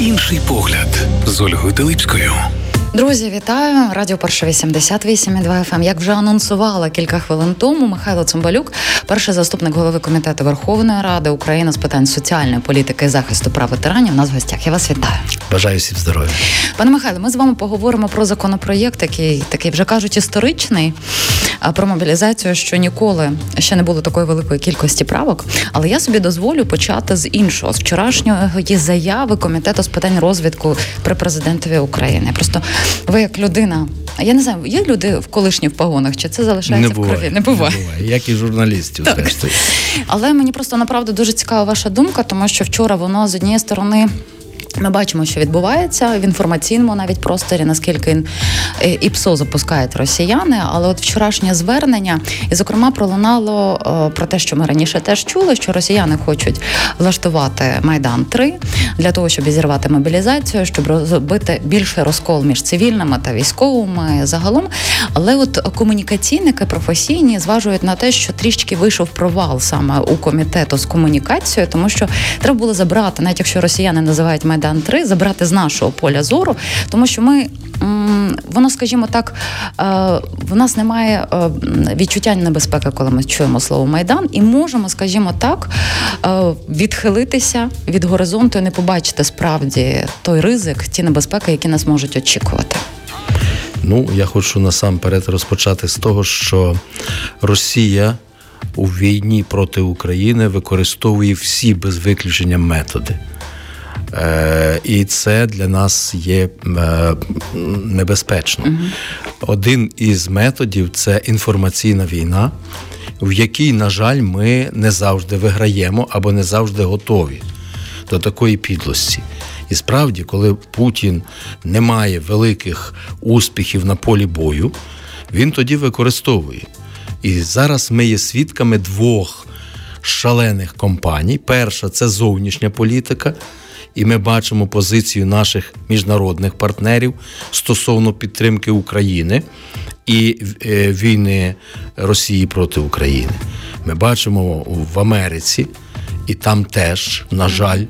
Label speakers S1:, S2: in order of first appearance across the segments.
S1: Інший погляд з Ольгою Телипською.
S2: Друзі, вітаю! Радіо Перша 88,2 FM. Як вже анонсувала кілька хвилин тому, Михайло Цимбалюк, перший заступник голови комітету Верховної Ради України з питань соціальної політики і захисту прав ветеранів. У нас в гостях. Я вас вітаю.
S3: Бажаю всім здоров'я.
S2: Пане Михайло, ми з вами поговоримо про законопроєкт, який такий вже кажуть історичний, про мобілізацію, що ніколи ще не було такої великої кількості правок. Але я собі дозволю почати з іншого з вчорашньої заяви комітету з питань розвідку при президентові України. Просто ви як людина. А я не знаю, є люди в колишні в погонах, чи це залишається
S3: не
S2: в крові?
S3: Не буває. Не буває. Як і журналістів, теж.
S2: Але мені просто направду дуже цікава ваша думка, тому що вчора воно з однієї сторони. Ми бачимо, що відбувається в інформаційному навіть просторі, наскільки е, ІПСО запускають росіяни. Але от вчорашнє звернення, і зокрема пролунало е, про те, що ми раніше теж чули, що росіяни хочуть влаштувати майдан 3 для того, щоб зірвати мобілізацію, щоб зробити більший розкол між цивільними та військовими загалом. Але от комунікаційники професійні зважують на те, що трішки вийшов провал саме у комітету з комунікацією, тому що треба було забрати, навіть якщо росіяни називають майдан. Майдан 3 забрати з нашого поля зору, тому що ми воно, скажімо так, е, в нас немає е, відчуття небезпеки, коли ми чуємо слово майдан, і можемо, скажімо так, е, відхилитися від горизонту і не побачити справді той ризик, ті небезпеки, які нас можуть очікувати.
S3: Ну, я хочу насамперед розпочати з того, що Росія у війні проти України використовує всі без виключення методи. Е, і це для нас є е, небезпечно. Один із методів це інформаційна війна, в якій, на жаль, ми не завжди виграємо або не завжди готові до такої підлості. І справді, коли Путін не має великих успіхів на полі бою, він тоді використовує. І зараз ми є свідками двох шалених компаній. Перша це зовнішня політика і ми бачимо позицію наших міжнародних партнерів стосовно підтримки України і е, війни Росії проти України. Ми бачимо в Америці, і там теж, на жаль,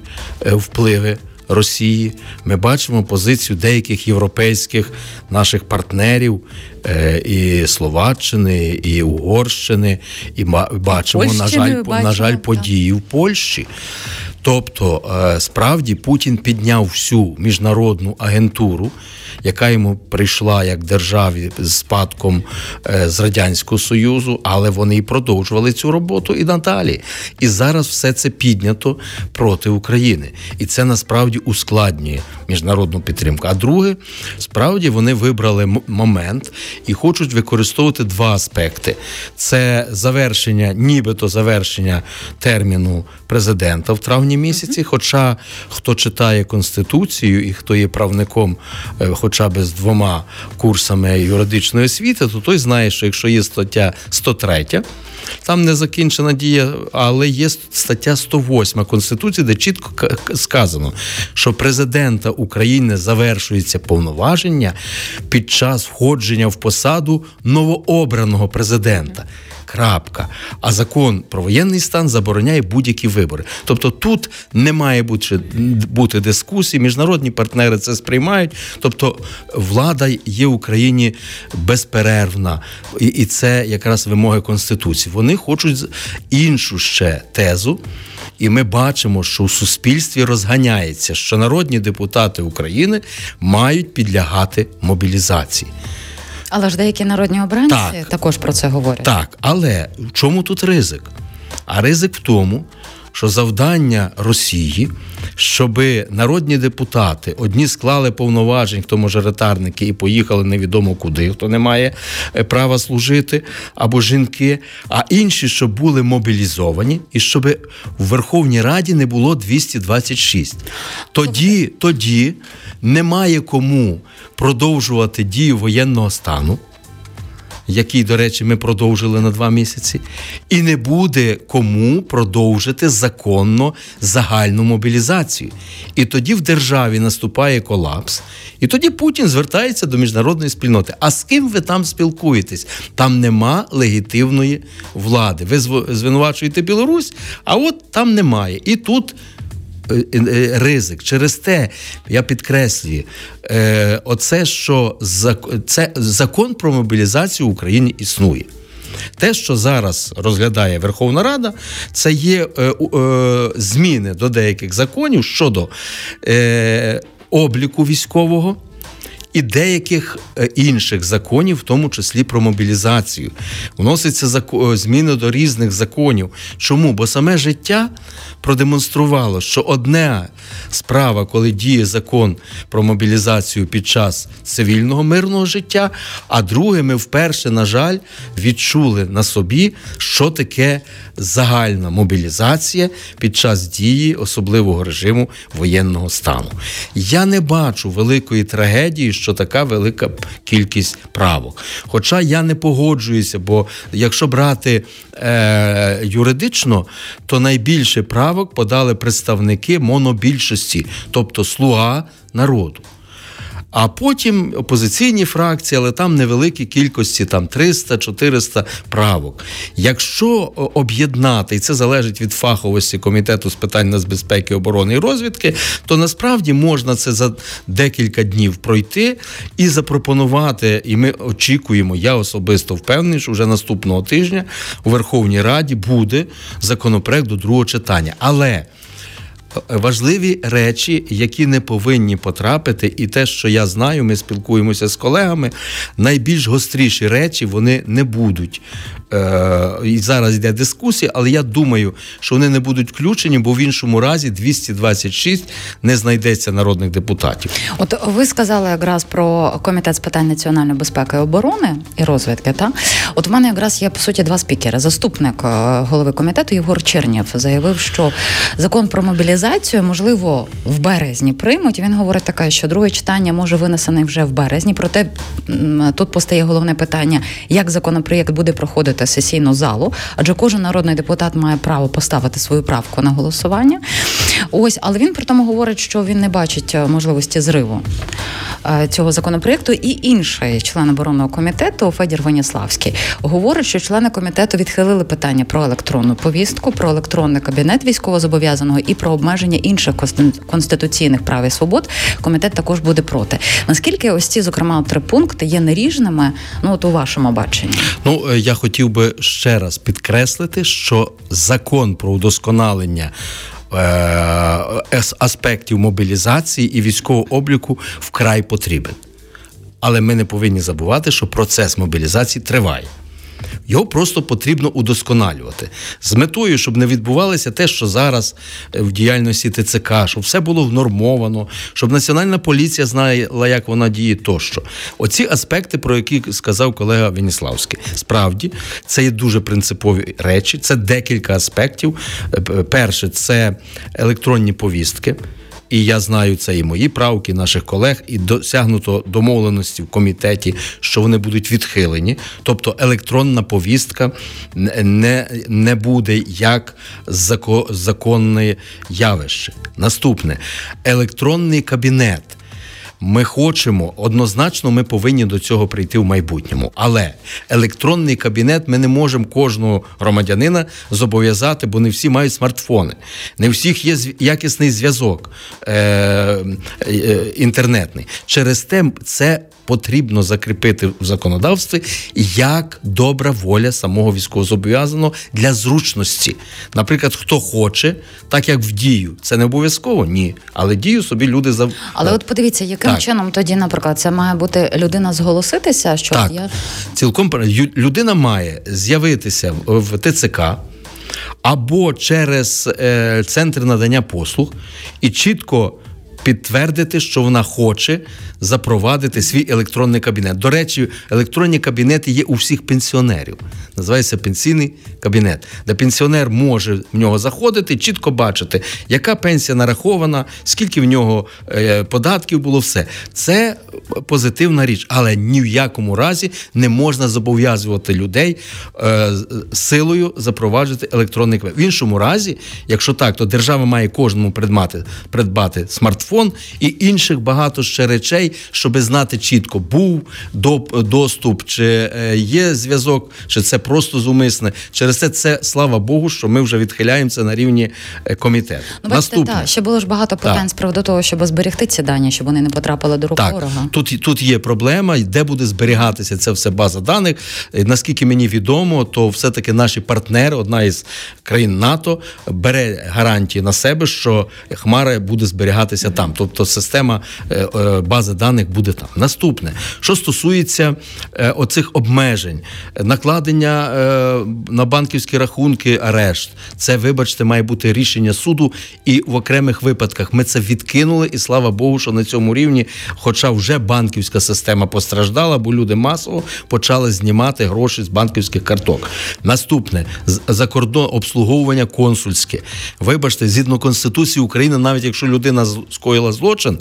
S3: е, впливи. Росії ми бачимо позицію деяких європейських наших партнерів е, і Словаччини, і Угорщини, і бачимо, і на жаль, бачимо, на жаль, події в Польщі. Тобто, е, справді Путін підняв всю міжнародну агентуру, яка йому прийшла як державі з спадком е, з радянського союзу, але вони і продовжували цю роботу і надалі. І зараз все це піднято проти України, і це насправді ускладнює міжнародну підтримку. А друге, справді вони вибрали момент і хочуть використовувати два аспекти: це завершення, нібито завершення терміну президента в травні місяці. Хоча хто читає конституцію і хто є правником, е, хоча б з двома курсами юридичної освіти, то той знає, що якщо є стаття 103, там не закінчена дія, але є стаття 108 Конституції, де чітко сказано, що президента України завершується повноваження під час входження в посаду новообраного президента крапка. А закон про воєнний стан забороняє будь-які вибори. Тобто тут не має бути бути дискусії, міжнародні партнери це сприймають. Тобто влада є в Україні безперервна, і, це якраз вимоги Конституції. Вони хочуть іншу ще тезу. І ми бачимо, що у суспільстві розганяється, що народні депутати України мають підлягати мобілізації.
S2: Але ж деякі народні обранці так, також про це говорять.
S3: Так, але в чому тут ризик? А ризик в тому, що завдання Росії, щоб народні депутати одні склали повноважень, хто мажоритарники, і поїхали невідомо куди, хто не має е, права служити, або жінки, а інші, щоб були мобілізовані, і щоб в Верховній Раді не було 226. Тоді, Тоді немає кому продовжувати дію воєнного стану який, до речі, ми продовжили на два місяці, і не буде кому продовжити законно загальну мобілізацію. І тоді в державі наступає колапс, і тоді Путін звертається до міжнародної спільноти. А з ким ви там спілкуєтесь? Там нема легітимної влади. Ви звинувачуєте Білорусь, а от там немає. І тут ризик. Через те я підкреслюю, е, оце, що це закон про мобілізацію в Україні існує. Те, що зараз розглядає Верховна Рада, це є е, е, зміни до деяких законів щодо е, обліку військового і деяких е, інших законів, в тому числі про мобілізацію. Вносяться е, зміни до різних законів. Чому? Бо саме життя продемонструвало, що одна справа, коли діє закон про мобілізацію під час цивільного мирного життя, а друге, ми вперше, на жаль, відчули на собі, що таке загальна мобілізація під час дії особливого режиму воєнного стану. Я не бачу великої трагедії, що така велика кількість правок. Хоча я не погоджуюся, бо якщо брати е, юридично, то найбільше правок подали представники монобільшості, тобто слуга народу. А потім опозиційні фракції, але там невеликі кількості, там 300-400 правок. Якщо об'єднати, і це залежить від фаховості комітету з питань нацбезпеки, оборони і розвідки, то насправді можна це за декілька днів пройти і запропонувати. І ми очікуємо, я особисто впевнений, що вже наступного тижня у Верховній Раді буде законопроект до другого читання. Але важливі речі, які не повинні потрапити, і те, що я знаю, ми спілкуємося з колегами. Найбільш гостріші речі вони не будуть. Е, І зараз йде дискусія, але я думаю, що вони не будуть включені, бо в іншому разі 226 не знайдеться народних депутатів.
S2: От ви сказали якраз про комітет з питань національної безпеки і оборони і розвідки. Та от в мене якраз є по суті два спікери. Заступник е, голови комітету Єгор Чернєв заявив, що закон про мобілізацію можливо, в березні приймуть. Він говорить таке, що друге читання може винесене вже в березні. Проте тут постає головне питання, як законопроєкт буде проходити сесійну залу, адже кожен народний депутат має право поставити свою правку на голосування. Ось, але він при тому говорить, що він не бачить е, можливості зриву е, цього законопроєкту. І інший член оборонного комітету Федір Ваніславський говорить, що члени комітету відхилили питання про електронну повістку, про електронний кабінет військовозобов'язаного і про обмеження інших конституційних прав і свобод. Комітет також буде проти. Наскільки ось ці, зокрема, три пункти є неріжними? Ну от у вашому баченні?
S3: Ну е, я хотів би ще раз підкреслити, що закон про удосконалення. Е, аспектів мобілізації і військового обліку вкрай потрібен. Але ми не повинні забувати, що процес мобілізації триває. Його просто потрібно удосконалювати з метою, щоб не відбувалося те, що зараз е, в діяльності ТЦК, щоб все було внормовано, щоб національна поліція знала, як вона діє, тощо. Оці аспекти, про які сказав колега Веніславський, справді це є дуже принципові речі. Це декілька аспектів. Е, перше, це електронні повістки. І я знаю це і мої правки, і наших колег, і досягнуто домовленості в комітеті, що вони будуть відхилені. Тобто електронна повістка не не буде як законне явище. Наступне електронний кабінет. Ми хочемо однозначно, ми повинні до цього прийти в майбутньому. Але електронний кабінет ми не можемо кожного громадянина зобов'язати, бо не всі мають смартфони, не всіх є якісний зв'язок е- е- інтернетний. Через те це потрібно закріпити в законодавстві як добра воля самого військовозобов'язаного для зручності. Наприклад, хто хоче, так як в дію, це не обов'язково ні. Але дію собі люди за
S2: але, от подивіться, яким так. чином тоді, наприклад, це має бути людина зголоситися, що
S3: так.
S2: я
S3: цілком людина має з'явитися в ТЦК. Або через е, центр надання послуг і чітко підтвердити, що вона хоче запровадити свій електронний кабінет. До речі, електронні кабінети є у всіх пенсіонерів. Називається пенсійний кабінет, де пенсіонер може в нього заходити, чітко бачити, яка пенсія нарахована, скільки в нього е, податків було, все. Це позитивна річ, але ні в якому разі не можна зобов'язувати людей е, силою запроваджувати електронний кабінет. В іншому разі, якщо так, то держава має кожному придбати, придбати смартфон і інших багато ще речей, щоб знати чітко, був доступ, чи е, є зв'язок, чи це просто зумисне. Через це це слава Богу, що ми вже відхиляємося на рівні е, комітету.
S2: Ну, бачите, та, ще було ж багато питань з приводу того, щоб зберегти ці дані, щоб вони не потрапили до рук
S3: так,
S2: ворога.
S3: Тут тут є проблема, де буде зберігатися це все база даних. Наскільки мені відомо, то все-таки наші партнери, одна із країн НАТО, бере гарантії на себе, що Хмара буде зберігатися mm-hmm. там. Тобто система е, е, бази даних буде там. Наступне, що стосується е, оцих обмежень, накладення на банківські рахунки, арешт, це, вибачте, має бути рішення суду, і в окремих випадках ми це відкинули, і слава Богу, що на цьому рівні, хоча вже банківська система постраждала, бо люди масово почали знімати гроші з банківських карток. Наступне за кордон обслуговування консульське. Вибачте, згідно Конституції України, навіть якщо людина скоїла злочин,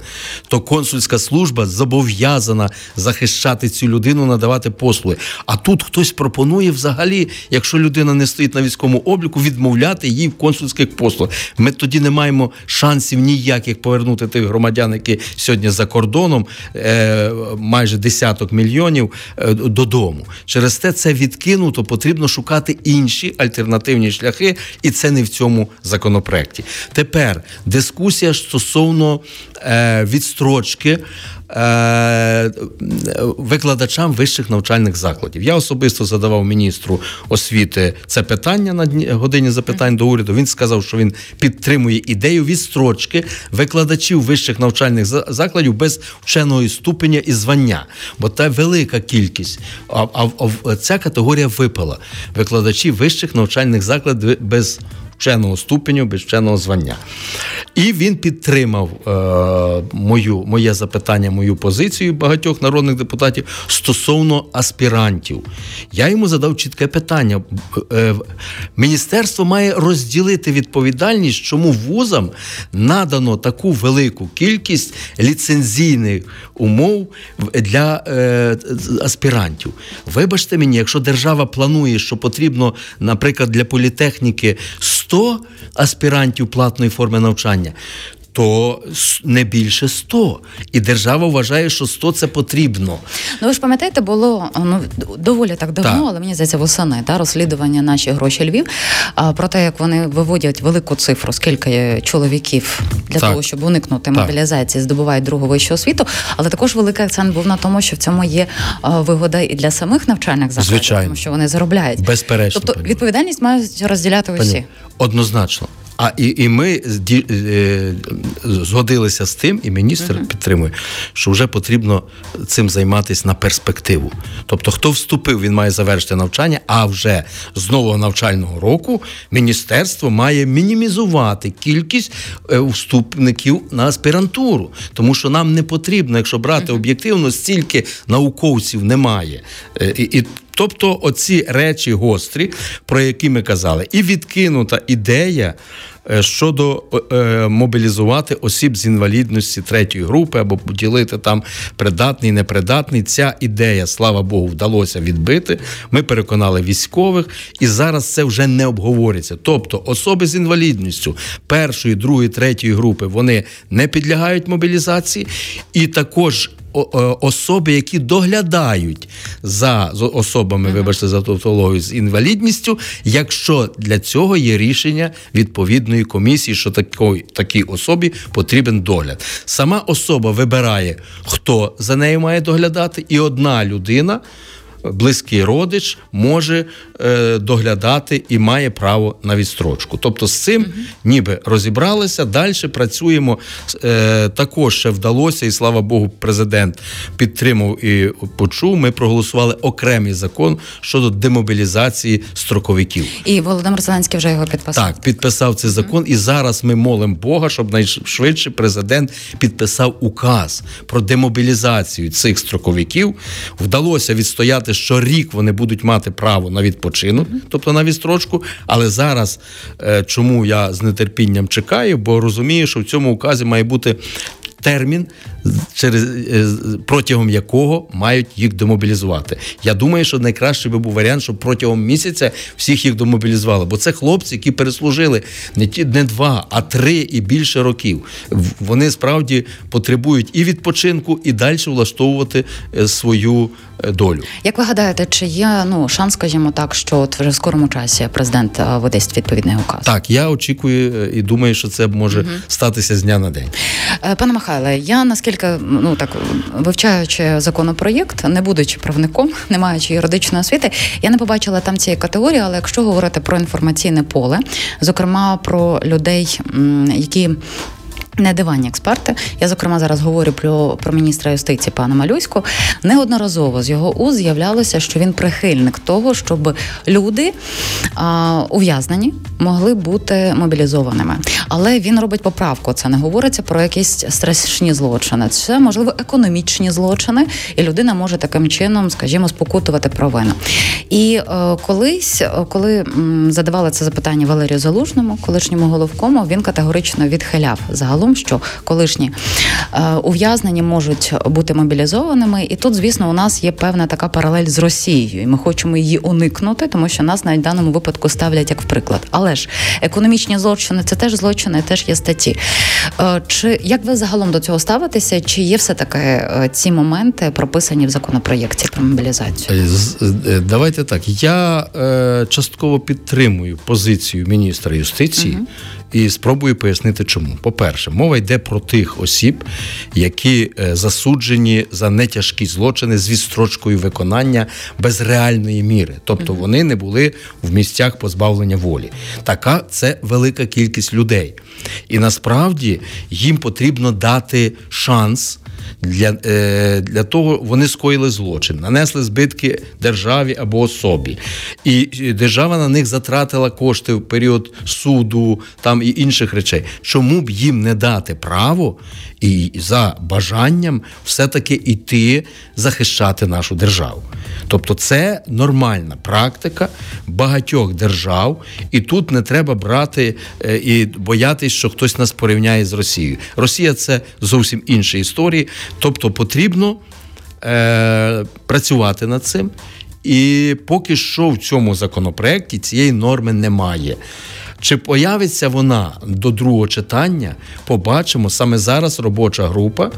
S3: то консульська служба зобов'язана захищати цю людину, надавати послуги. А тут хтось пропонує взагалі, якщо людина не стоїть на військовому обліку, відмовляти їй в консульських послугах. Ми тоді не маємо шансів ніяких повернути тих громадян, які сьогодні за кордоном е, майже десяток мільйонів е, додому. Через те це відкинуто, потрібно шукати інші альтернативні шляхи, і це не в цьому законопроекті. Тепер дискусія стосовно е, відстрочки. Е, викладачам вищих навчальних закладів. Я особисто задавав міністру освіти це питання на годині запитань до уряду. Він сказав, що він підтримує ідею відстрочки викладачів вищих навчальних закладів без вченого ступеня і звання, бо та велика кількість. А, а, а ця категорія випала викладачі вищих навчальних закладів без вченого ступеню, без вченого звання. І він підтримав е, мою, моє запитання, мою позицію багатьох народних депутатів стосовно аспірантів. Я йому задав чітке питання. Е, Міністерство має розділити відповідальність, чому вузам надано таку велику кількість ліцензійних умов для е, аспірантів. Вибачте мені, якщо держава планує, що потрібно, наприклад, для політехніки 100 аспірантів платної форми навчання, то не більше 100. І держава вважає, що 100 – це потрібно.
S2: Ну ви ж пам'ятаєте, було ну доволі так давно, так. але мені здається, восени та розслідування наші гроші Львів а, про те, як вони виводять велику цифру, скільки чоловіків для так. того, щоб уникнути так. мобілізації, здобувають другу вищу освіту. Але також великий акцент був на тому, що в цьому є а, вигода і для самих навчальних закладів,
S3: Звичайно.
S2: тому що вони заробляють.
S3: Безперечно.
S2: Тобто відповідальність мають розділяти усі.
S3: Однозначно. А і і ми е, згодилися з тим, і міністр uh-huh. підтримує, що вже потрібно цим займатися на перспективу. Тобто, хто вступив, він має завершити навчання, а вже з нового навчального року міністерство має мінімізувати кількість е, вступників на аспірантуру, тому що нам не потрібно, якщо брати uh-huh. об'єктивно, стільки науковців немає. Е, і, і Тобто, оці речі гострі, про які ми казали, і відкинута ідея е, щодо е, мобілізувати осіб з інвалідності третьої групи або поділити там придатний, непридатний. Ця ідея, слава Богу, вдалося відбити. Ми переконали військових, і зараз це вже не обговориться. Тобто, особи з інвалідністю першої, другої, третьої групи вони не підлягають мобілізації, і також особи, які доглядають за особами, вибачте, за тавтологію, з інвалідністю, якщо для цього є рішення відповідної комісії, що такої, такій особі потрібен догляд. Сама особа вибирає, хто за нею має доглядати, і одна людина близький родич може е, доглядати і має право на відстрочку. Тобто з цим ніби розібралися. Далі працюємо. Е, також ще вдалося, і слава Богу, президент підтримав і почув. Ми проголосували окремий закон щодо демобілізації строковиків.
S2: І Володимир Зеленський вже його підписав.
S3: Так, підписав цей закон, і зараз ми молимо Бога, щоб найшвидше президент підписав указ про демобілізацію цих строковиків. Вдалося відстояти що рік вони будуть мати право на відпочинок, тобто на відстрочку. Але зараз е, чому я з нетерпінням чекаю, бо розумію, що в цьому указі має бути термін через протягом якого мають їх демобілізувати. Я думаю, що найкраще би був варіант, щоб протягом місяця всіх їх демобілізували. Бо це хлопці, які переслужили не ті не два, а три і більше років. Вони справді потребують і відпочинку, і далі влаштовувати свою долю.
S2: Як ви гадаєте, чи є ну шанс, скажімо так, що от вже в скорому часі президент видасть відповідний указ?
S3: Так, я очікую і думаю, що це може угу. статися з дня на день.
S2: Е, пане Михайле, я наскільки ну так вивчаючи законопроєкт, не будучи правником, не маючи юридичної освіти, я не побачила там цієї категорії, але якщо говорити про інформаційне поле, зокрема про людей, які не диванні експерти. Я, зокрема, зараз говорю про про міністра юстиції пана Малюську. Неодноразово з його уз з'являлося, що він прихильник того, щоб люди а, ув'язнені могли бути мобілізованими. Але він робить поправку. Це не говориться про якісь страшні злочини. Це можливо економічні злочини, і людина може таким чином, скажімо, спокутувати провину. І е, колись, коли м, задавали це запитання Валерію Залужному, колишньому головкому, він категорично відхиляв загалом загалом, що колишні е, ув'язнені можуть бути мобілізованими. І тут, звісно, у нас є певна така паралель з Росією, і ми хочемо її уникнути, тому що нас навіть в даному випадку ставлять як в приклад. Але ж економічні злочини це теж злочини, теж є статті. Е, чи як ви загалом до цього ставитеся? Чи є все таки е, ці моменти прописані в законопроєкті про мобілізацію?
S3: Давайте так. Я частково підтримую позицію міністра юстиції. Угу і спробую пояснити, чому. По-перше, мова йде про тих осіб, які е, засуджені за нетяжкі злочини з відстрочкою виконання без реальної міри, тобто вони не були в місцях позбавлення волі. Така це велика кількість людей, і насправді їм потрібно дати шанс для е, для того вони скоїли злочин, нанесли збитки державі або особі, і держава на них затратила кошти в період суду там і інших речей. Чому б їм не дати право і за бажанням все-таки йти захищати нашу державу? Тобто, це нормальна практика багатьох держав, і тут не треба брати е, і боятись, що хтось нас порівняє з Росією. Росія це зовсім інші історії. Тобто потрібно е, працювати над цим. І поки що в цьому законопроекті цієї норми немає. Чи появиться вона до другого читання? Побачимо саме зараз робоча група.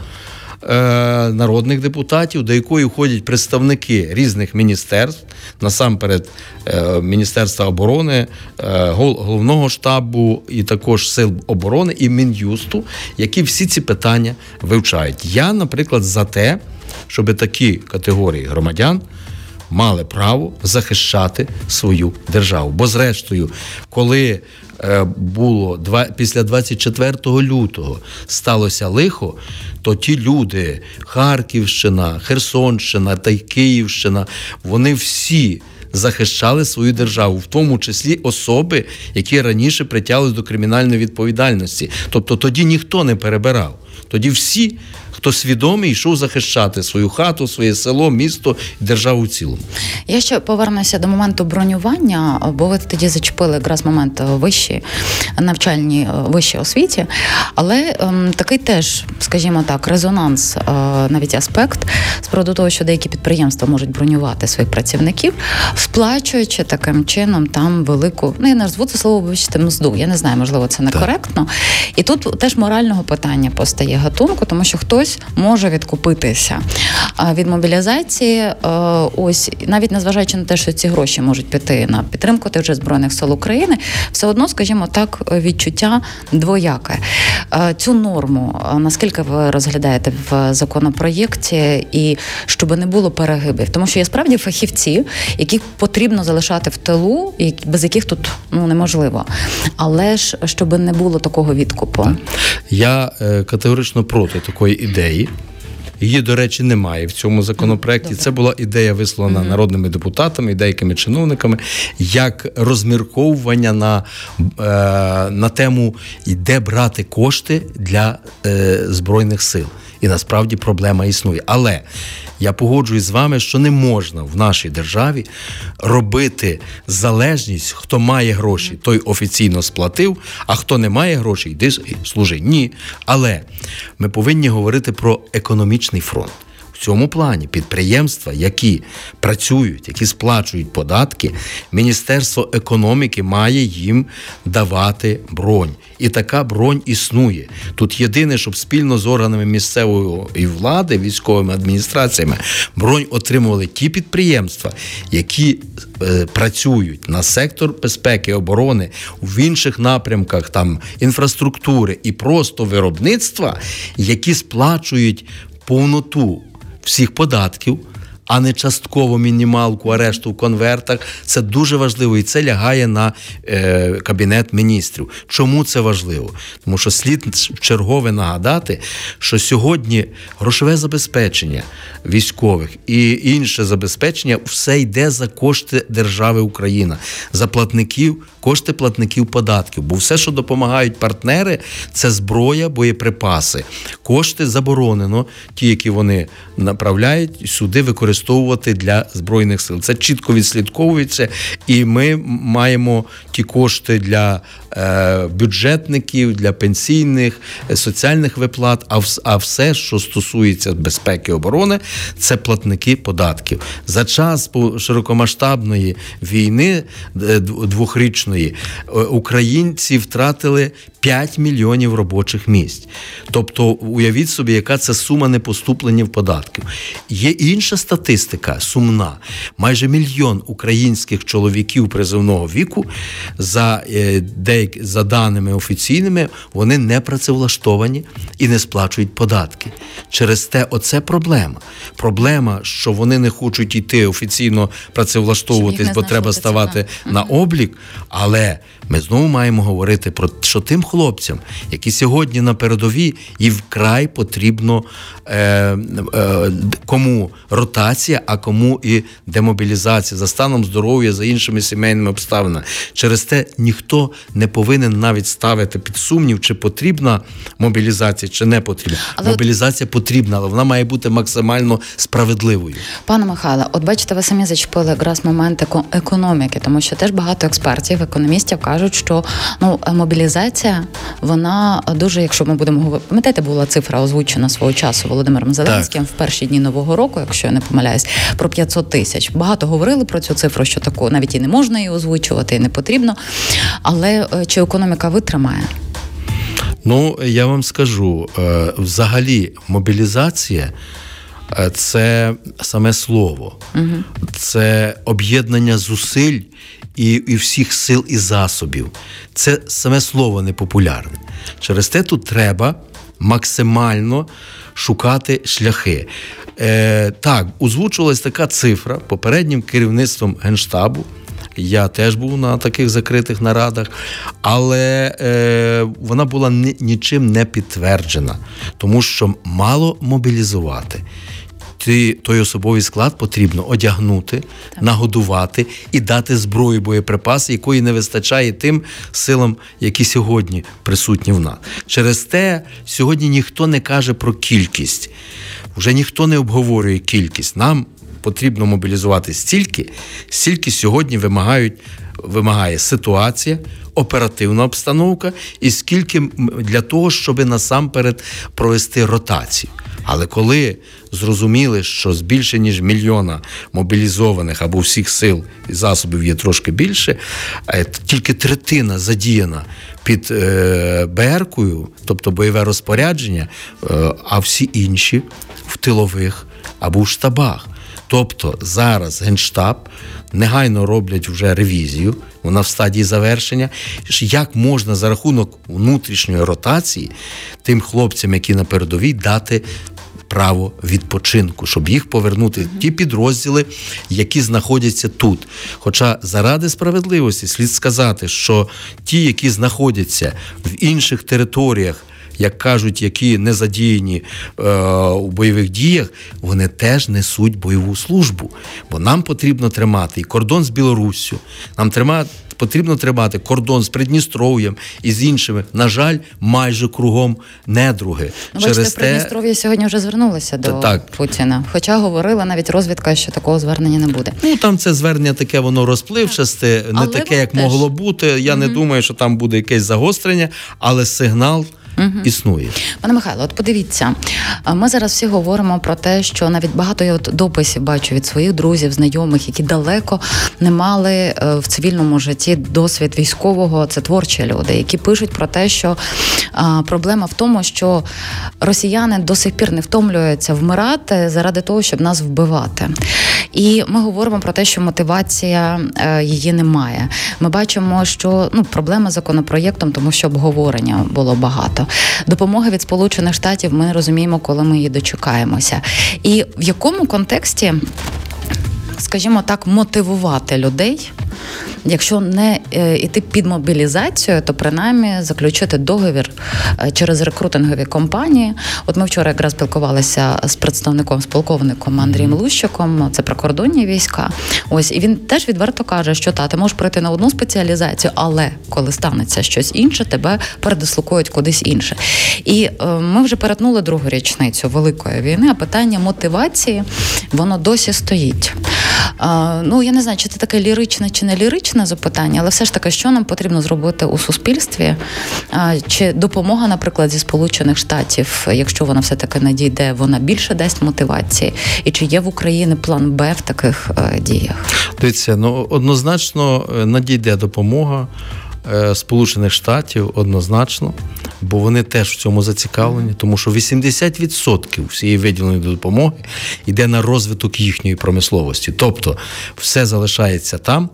S3: Е, народних депутатів, до якої входять представники різних міністерств, насамперед е, Міністерства оборони, е, головного штабу і також сил оборони і мін'юсту, які всі ці питання вивчають. Я, наприклад, за те, щоб такі категорії громадян. Мали право захищати свою державу. Бо, зрештою, коли Е, було два після 24 лютого сталося лихо, то ті люди, Харківщина, Херсонщина та й Київщина, вони всі. Захищали свою державу, в тому числі особи, які раніше притягли до кримінальної відповідальності. Тобто тоді ніхто не перебирав. Тоді всі хто свідомий йшов захищати свою хату, своє село, місто державу в цілому.
S2: Я ще повернуся до моменту бронювання, бо ви тоді зачепили якраз момент вищі навчальні вищій освіті, але ем, такий теж, скажімо так, резонанс, е, навіть аспект з приводу того, що деякі підприємства можуть бронювати своїх працівників, сплачуючи таким чином там велику, ну я назву це слово вибачте, мзду. Я не знаю, можливо, це некоректно. І тут теж морального питання постає гатунку, тому що хтось хтось може відкупитися від мобілізації. Е, ось навіть незважаючи на те, що ці гроші можуть піти на підтримку тих же збройних сил України, все одно, скажімо так, відчуття двояке. Е, цю норму е, наскільки ви розглядаєте в законопроєкті, і щоб не було перегибів, тому що є справді фахівці, яких потрібно залишати в тилу, без яких тут ну неможливо, але ж щоб не було такого відкупу.
S3: Я категорично проти такої ідеї ідеї. Її, до речі, немає в цьому законопроекті. Це була ідея висловлена mm народними депутатами і деякими чиновниками, як розмірковування на е, на тему, де брати кошти для е, збройних сил. І насправді проблема існує. Але я погоджуюсь з вами, що не можна в нашій державі робити залежність, хто має гроші, той офіційно сплатив, а хто не має грошей, йди служи. Ні. Але ми повинні говорити про економічний фронт цьому плані підприємства, які працюють, які сплачують податки, Міністерство економіки має їм давати бронь. І така бронь існує. Тут єдине, щоб спільно з органами місцевої влади, військовими адміністраціями, бронь отримували ті підприємства, які е, працюють на сектор безпеки, оборони в інших напрямках там інфраструктури і просто виробництва, які сплачують повноту всіх податків, а не частково мінімалку, а решту в конвертах. Це дуже важливо, і це лягає на е, кабінет міністрів. Чому це важливо? Тому що слід чергове нагадати, що сьогодні грошове забезпечення військових і інше забезпечення все йде за кошти держави Україна, за платників, кошти платників податків. Бо все, що допомагають партнери, це зброя, боєприпаси. Кошти заборонено, ті, які вони направляють, сюди використовувати для збройних сил. Це чітко відслідковується, і ми маємо ті кошти для е, бюджетників, для пенсійних, е, соціальних виплат. А, а все, що стосується безпеки оборони, це платники податків. За час широкомасштабної війни е, двохрічної е, українці втратили 5 мільйонів робочих місць. Тобто, уявіть собі, яка це сума непоступлення в податків. Є інша статистика сумна. Майже мільйон українських чоловіків призовного віку, за е, деякі, за даними офіційними, вони не працевлаштовані і не сплачують податки. Через те, оце проблема. Проблема, що вони не хочуть йти офіційно працевлаштовуватись, бо треба ставати на облік. Але ми знову маємо говорити про що тим хлопцям, які сьогодні на передовій, і вкрай потрібно е, е, кому ротація, а кому і демобілізація за станом здоров'я, за іншими сімейними обставинами. Через те ніхто не повинен навіть ставити під сумнів, чи потрібна мобілізація, чи не потрібна. Але Мобілізація от... потрібна, але вона має бути максимально справедливою.
S2: Пане Михайле, от бачите, ви самі зачепили якраз момент економіки, тому що теж багато експертів, економістів кажуть, що ну мобілізація вона дуже, якщо ми будемо говорити, пам'ятаєте, була цифра озвучена свого часу Володимиром Зеленським так. в перші дні нового року, якщо я не помиляюсь, про 500 тисяч. Багато говорили про цю цифру, що таку навіть і не можна її озвучувати, і не потрібно. Але е, чи економіка витримає?
S3: Ну я вам скажу, е, взагалі, мобілізація. Е, це саме слово, угу. це об'єднання зусиль і і всіх сил і засобів. Це саме слово непопулярне. Через те тут треба максимально шукати шляхи. Е, Так, озвучувалась така цифра попереднім керівництвом Генштабу. Я теж був на таких закритих нарадах, але е, вона була нічим не підтверджена, тому що мало мобілізувати ти, той особовий склад потрібно одягнути, так. нагодувати і дати зброю боєприпаси, якої не вистачає тим силам, які сьогодні присутні в нас. Через те сьогодні ніхто не каже про кількість, вже ніхто не обговорює кількість. Нам потрібно мобілізувати стільки, стільки сьогодні вимагають. Вимагає ситуація, оперативна обстановка, і скільки для того, щоб насамперед провести ротацію. Але коли зрозуміли, що з більше ніж мільйона мобілізованих або всіх сил і засобів є трошки більше, е, тільки третина задіяна під Беркою, БРкою, тобто бойове розпорядження, е, а всі інші в тилових або в штабах. Тобто зараз Генштаб негайно роблять вже ревізію, вона в стадії завершення. Як можна за рахунок внутрішньої ротації тим хлопцям, які на передовій, дати право відпочинку, щоб їх повернути в ті підрозділи, які знаходяться тут. Хоча заради справедливості слід сказати, що ті, які знаходяться в інших територіях як кажуть, які не задіяні е, у бойових діях, вони теж несуть бойову службу. Бо нам потрібно тримати і кордон з Білоруссю, нам тримати потрібно тримати кордон з Придністров'ям і з іншими. На жаль, майже кругом недруги.
S2: Ну, Через бачите, те... Придністров'я сьогодні вже звернулися до так. Путіна. Хоча говорила навіть розвідка, що такого звернення не буде.
S3: Ну там це звернення таке, воно розпливчасте, не але таке, як теж. могло бути. Я угу. не думаю, що там буде якесь загострення, але сигнал угу. існує.
S2: Пане Михайло, от подивіться, ми зараз всі говоримо про те, що навіть багато я от дописів бачу від своїх друзів, знайомих, які далеко не мали е, в цивільному житті досвід військового. Це творчі люди, які пишуть про те, що проблема в тому, що росіяни до сих пір не втомлюються вмирати заради того, щоб нас вбивати. І ми говоримо про те, що мотивація е, її немає. Ми бачимо, що ну проблема з законопроєктом, тому що обговорення було багато. Допомоги від Сполучених Штатів ми розуміємо, коли ми її дочекаємося. І в якому контексті, скажімо так, мотивувати людей якщо не йти е, під мобілізацію, то принаймні заключити договір е, через рекрутингові компанії. От ми вчора якраз спілкувалися з представником з полковником Андрієм Лущиком, це прикордонні війська. Ось і він теж відверто каже, що та ти можеш прийти на одну спеціалізацію, але коли станеться щось інше, тебе передислокують кудись інше. І е, ми вже перетнули другу річницю великої війни. А питання мотивації воно досі стоїть. Ну я не знаю, чи це таке ліричне чи не ліричне запитання, але все ж таки, що нам потрібно зробити у суспільстві? Чи допомога, наприклад, зі Сполучених Штатів, якщо вона все таки надійде, вона більше дасть мотивації? І чи є в Україні план Б в таких е, діях?
S3: Дивіться, ну однозначно е, надійде допомога. Е, Сполучених Штатів однозначно, бо вони теж в цьому зацікавлені, тому що 80% всієї виділеної допомоги йде на розвиток їхньої промисловості. Тобто все залишається там,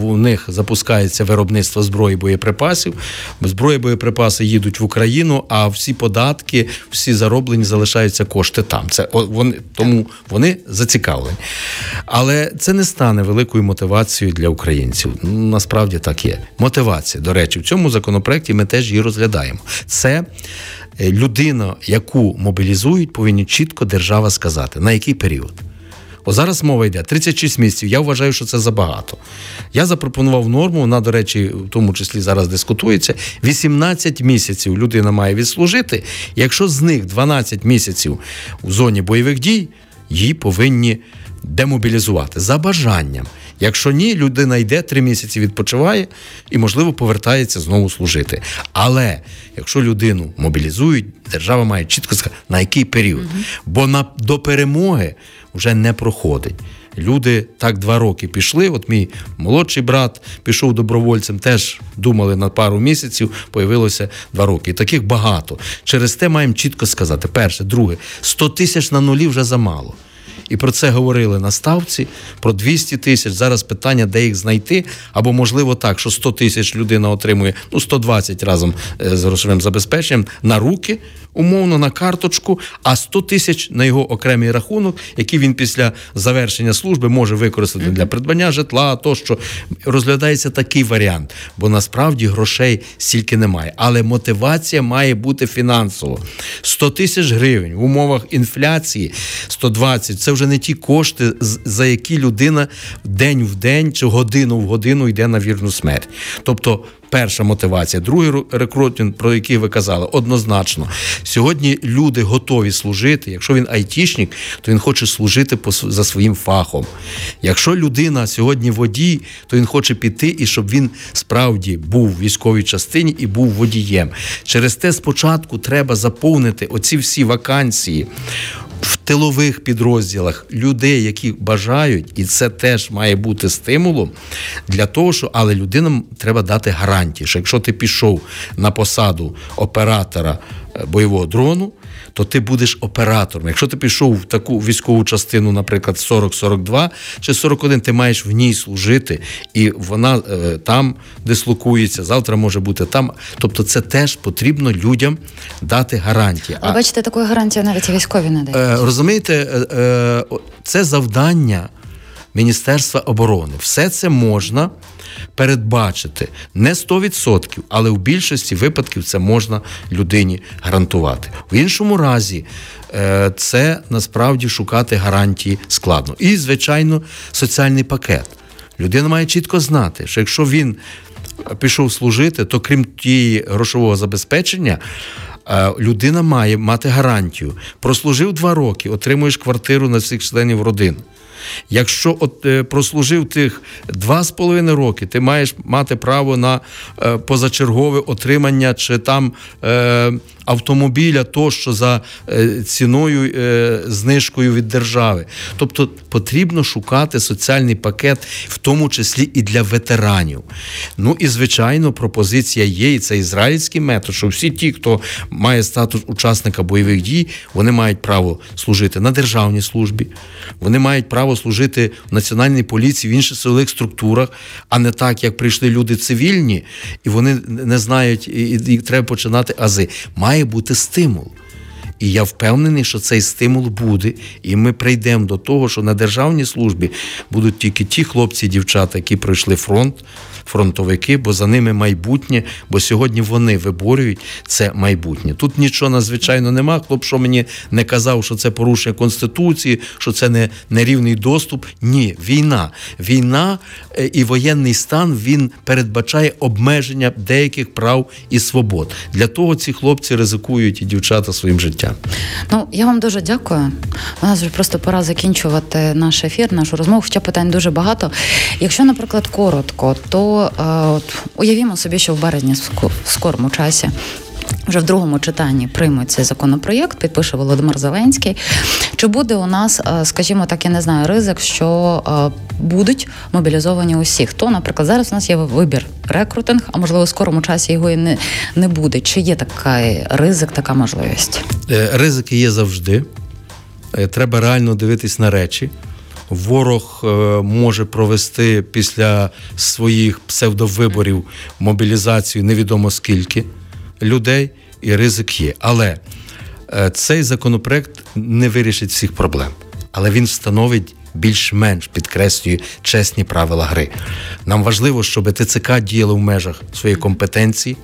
S3: у них запускається виробництво зброї боєприпасів, зброї боєприпаси їдуть в Україну, а всі податки, всі зароблені залишаються кошти там. Це вони тому вони зацікавлені. Але це не стане великою мотивацією для українців. Насправді так є. Мотивація. До речі, в цьому законопроекті ми теж її розглядаємо. Це е, людина, яку мобілізують, повинні чітко держава сказати, на який період. О, зараз мова йде 36 місяців. Я вважаю, що це забагато. Я запропонував норму, вона, до речі, в тому числі зараз дискутується. 18 місяців людина має відслужити. Якщо з них 12 місяців у зоні бойових дій, її повинні демобілізувати за бажанням. Якщо ні, людина йде три місяці, відпочиває і, можливо, повертається знову служити. Але якщо людину мобілізують, держава має чітко сказати, на який період, угу. бо на до перемоги вже не проходить. Люди так два роки пішли. От мій молодший брат пішов добровольцем, теж думали на пару місяців, появилося два роки. І таких багато. Через те маємо чітко сказати: перше, друге, 100 тисяч на нулі вже замало. І про це говорили на ставці, про 200 тисяч. Зараз питання, де їх знайти, або можливо так, що 100 тисяч людина отримує, ну 120 разом е, з грошовим забезпеченням на руки, умовно на карточку, а 100 тисяч на його окремий рахунок, який він після завершення служби може використати mm-hmm. для придбання житла, тощо розглядається такий варіант, бо насправді грошей стільки немає. Але мотивація має бути фінансово. 100 тисяч гривень в умовах інфляції, 120 це вже не ті кошти, за які людина день в день чи годину в годину йде на вірну смерть. Тобто перша мотивація, другий рекрутинг, про який ви казали, однозначно. Сьогодні люди готові служити. Якщо він айтішник, то він хоче служити за своїм фахом. Якщо людина сьогодні водій, то він хоче піти і щоб він справді був в військовій частині і був водієм. Через те спочатку треба заповнити оці всі вакансії в тилових підрозділах людей, які бажають, і це теж має бути стимулом для того, що але людинам треба дати гарантії, що якщо ти пішов на посаду оператора е, бойового дрону то ти будеш оператором. Якщо ти пішов в таку військову частину, наприклад, 40-42 чи 41, ти маєш в ній служити, і вона е, там дислокується. Завтра може бути там. Тобто, це теж потрібно людям дати гарантії.
S2: А бачите, такої гарантії навіть і військові не дають.
S3: Е, розумієте, е, е, це завдання Міністерства оборони. Все це можна передбачити не 100%, але в більшості випадків це можна людині гарантувати. В іншому разі е, це насправді шукати гарантії складно. І, звичайно, соціальний пакет. Людина має чітко знати, що якщо він пішов служити, то крім тієї грошового забезпечення. Е, людина має мати гарантію. Прослужив два роки, отримуєш квартиру на всіх членів родини. Якщо от е, прослужив тих два з половиною роки, ти маєш мати право на е, позачергове отримання чи там е, автомобіля, тощо за е, ціною е, знижкою від держави. Тобто потрібно шукати соціальний пакет, в тому числі і для ветеранів. Ну і звичайно, пропозиція є, і це ізраїльський метод, що всі ті, хто має статус учасника бойових дій, вони мають право служити на державній службі, вони мають право служити в національній поліції в інших силових структурах, а не так, як прийшли люди цивільні, і вони не знають, і, і треба починати ази. Має бути стимул. І я впевнений, що цей стимул буде, і ми прийдемо до того, що на державній службі будуть тільки ті хлопці і дівчата, які пройшли фронт, фронтовики, бо за ними майбутнє, бо сьогодні вони виборюють це майбутнє. Тут нічого надзвичайно нема. Хлоп, що мені не казав, що це порушення конституції, що це не нерівний доступ. Ні, війна. Війна е, і воєнний стан він передбачає обмеження деяких прав і свобод. Для того ці хлопці ризикують і дівчата своїм життям.
S2: Ну я вам дуже дякую. У нас вже просто пора закінчувати наш ефір, нашу розмову. Хоча питань дуже багато. Якщо, наприклад, коротко, то е, от, уявімо собі, що в березні в скорому часі. Вже в другому читанні приймуть цей законопроєкт, підпише Володимир Зеленський. Чи буде у нас, е, скажімо так, я не знаю, ризик, що е, будуть мобілізовані усі? Хто, наприклад, зараз у нас є вибір рекрутинг, а можливо, в скорому часі його і не, не буде. Чи є такий ризик, така можливість?
S3: Е, ризики є завжди. Треба реально дивитись на речі ворог може провести після своїх псевдовиборів мобілізацію невідомо скільки людей, і ризик є. Але е, цей законопроект не вирішить всіх проблем, але він встановить. Більш-менш підкреслюю чесні правила гри. Нам важливо, щоб ТЦК діяло в межах своєї компетенції.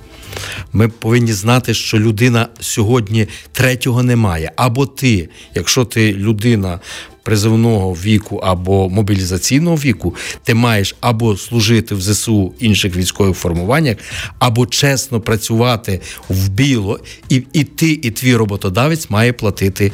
S3: Ми повинні знати, що людина сьогодні третього немає. Або ти, якщо ти людина призовного віку або мобілізаційного віку, ти маєш або служити в ЗСУ інших військових формуваннях, або чесно працювати в біло, і і ти, і твій роботодавець має платити.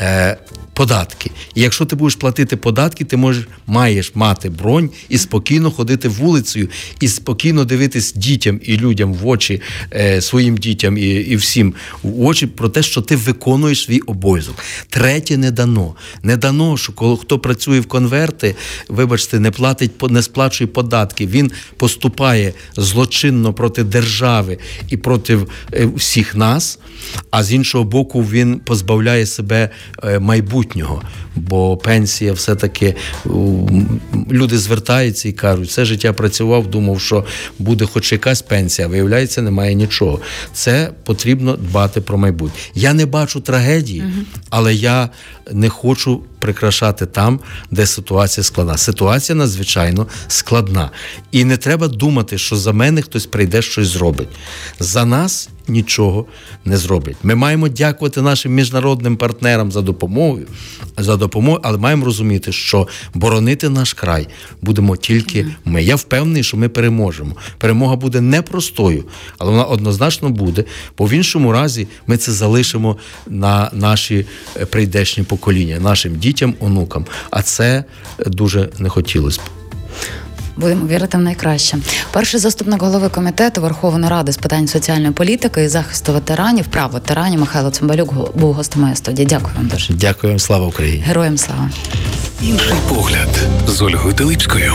S3: Е, Податки, і якщо ти будеш платити податки, ти можеш маєш мати бронь і спокійно ходити вулицею, і спокійно дивитись дітям і людям в очі, е, своїм дітям і і всім в очі про те, що ти виконуєш свій обов'язок. Третє не дано. Не дано що коли хто працює в конверти, вибачте, не платить не сплачує податки. Він поступає злочинно проти держави і проти е, всіх нас. А з іншого боку, він позбавляє себе е, майбутнього, бо пенсія все-таки люди звертаються і кажуть, все життя працював, думав, що буде хоч якась пенсія, виявляється, немає нічого. Це потрібно дбати про майбутнє. Я не бачу трагедії, але я не хочу прикрашати там, де ситуація складна. Ситуація надзвичайно складна. І не треба думати, що за мене хтось прийде щось зробить. За нас нічого не зроблять. Ми маємо дякувати нашим міжнародним партнерам за допомогою, за допомогою, але маємо розуміти, що боронити наш край будемо тільки ми. Я впевнений, що ми переможемо. Перемога буде непростою, але вона однозначно буде. Бо в іншому разі ми це залишимо на наші е, прийдешні покоління, нашим дітям, онукам. А це дуже не хотілося б.
S2: Будемо вірити в найкраще. Перший заступник голови комітету Верховної Ради з питань соціальної політики і захисту ветеранів, прав ветеранів Михайло Цимбалюк був гостем моєї студії. Дякую вам дуже.
S3: Дякую, слава Україні.
S2: Героям слава.
S1: Інший погляд з Ольгою Телипською.